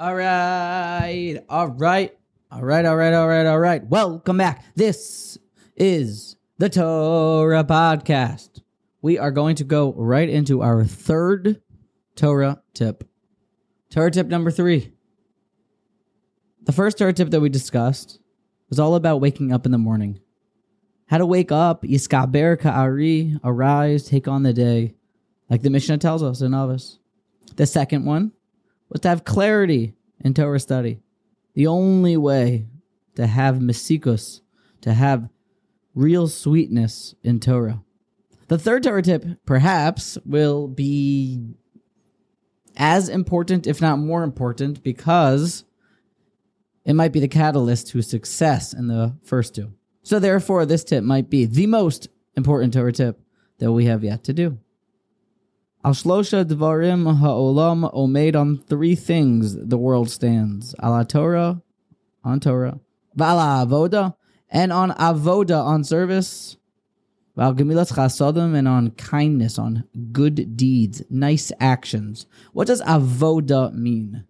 All right. All right. All right. All right. All right. All right. Welcome back. This is the Torah podcast. We are going to go right into our third Torah tip. Torah tip number three. The first Torah tip that we discussed was all about waking up in the morning. How to wake up, yisgaber ka'ari, arise, take on the day, like the Mishnah tells us in Avos. The second one was to have clarity in Torah study. The only way to have mesikus, to have real sweetness in Torah. The third Torah tip, perhaps, will be as important, if not more important, because it might be the catalyst to success in the first two. So, therefore, this tip might be the most important Torah tip that we have yet to do. Al dvarim ha'olam omed on three things the world stands. Ala Torah, on Torah. Vala avoda, and on avoda, on service. Val gemilas chasadim, and on kindness, on good deeds, nice actions. What does avoda mean?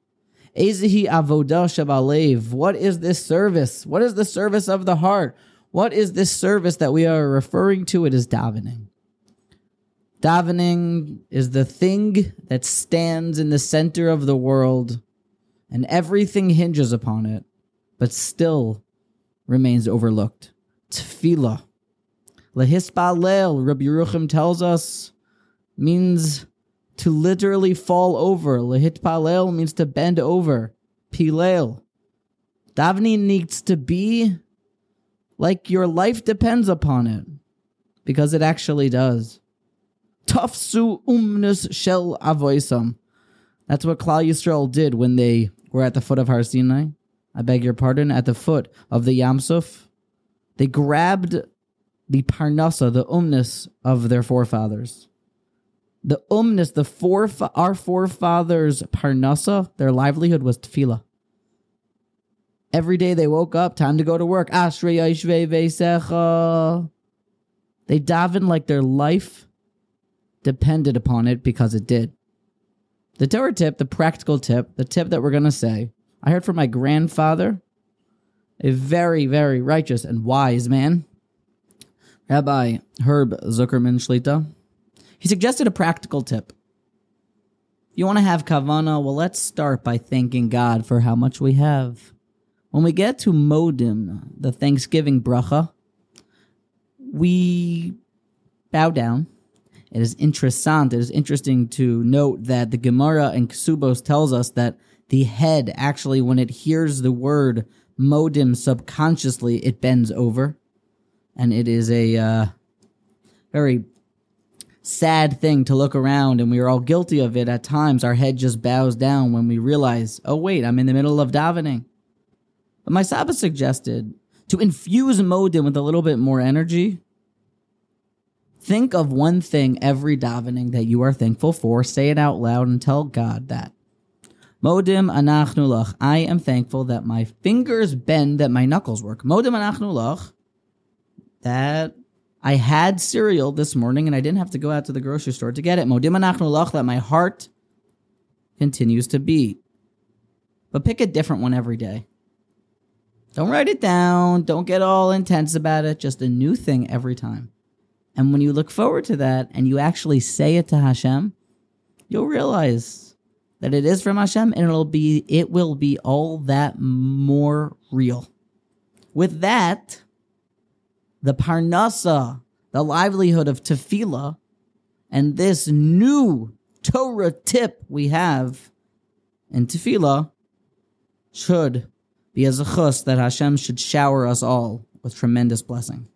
Ezehi avoda shabalev. What is this service? What is the service of the heart? What is this service that we are referring to? It is davening. Davening is the thing that stands in the center of the world, and everything hinges upon it, but still remains overlooked. Tefillah. Lehispalel, Rabbi Yeruchim tells us, means to literally fall over. Lehitpalel means to bend over. Pilel. Davening needs to be like your life depends upon it, because it actually does. Tafsu umnus shel avoisam. That's what Klal Yisrael did when they were at the foot of Har Sinai. I beg your pardon, at the foot of the Yamsuf. They grabbed the parnasa, the umnus of their forefathers. The umnus, the foref- our forefathers' parnasa, their livelihood was tefillah. Every day they woke up, time to go to work. Ashrei Yoshvei Veisecha. They daven like their life depended upon it because it did. The Torah tip, the practical tip, the tip that we're going to say, I heard from my grandfather, a very, very righteous and wise man, Rabbi Herb Zuckerman Shlita. He suggested a practical tip. You want to have kavana? Well, let's start by thanking God for how much we have. When we get to Modim, the Thanksgiving bracha, we bow down. It is interessant. It is interesting to note that the Gemara in Ksubos tells us that the head actually, when it hears the word Modim subconsciously, it bends over. And it is a uh, very sad thing to look around, and we are all guilty of it at times. Our head just bows down when we realize, oh, wait, I'm in the middle of davening. But my Saba suggested to infuse Modim with a little bit more energy. Think of one thing every davening that you are thankful for. Say it out loud and tell God that. Modim anachnu lach. I am thankful that my fingers bend, that my knuckles work. Modim anachnu lach. That I had cereal this morning and I didn't have to go out to the grocery store to get it. Modim anachnu lach. That my heart continues to beat. But pick a different one every day. Don't write it down. Don't get all intense about it. Just a new thing every time. And when you look forward to that and you actually say it to Hashem, you'll realize that it is from Hashem and it'll be it will be all that more real. With that, the parnasa, the livelihood of tefillah, and this new Torah tip we have in tefillah should be as a zechus that Hashem should shower us all with tremendous blessing.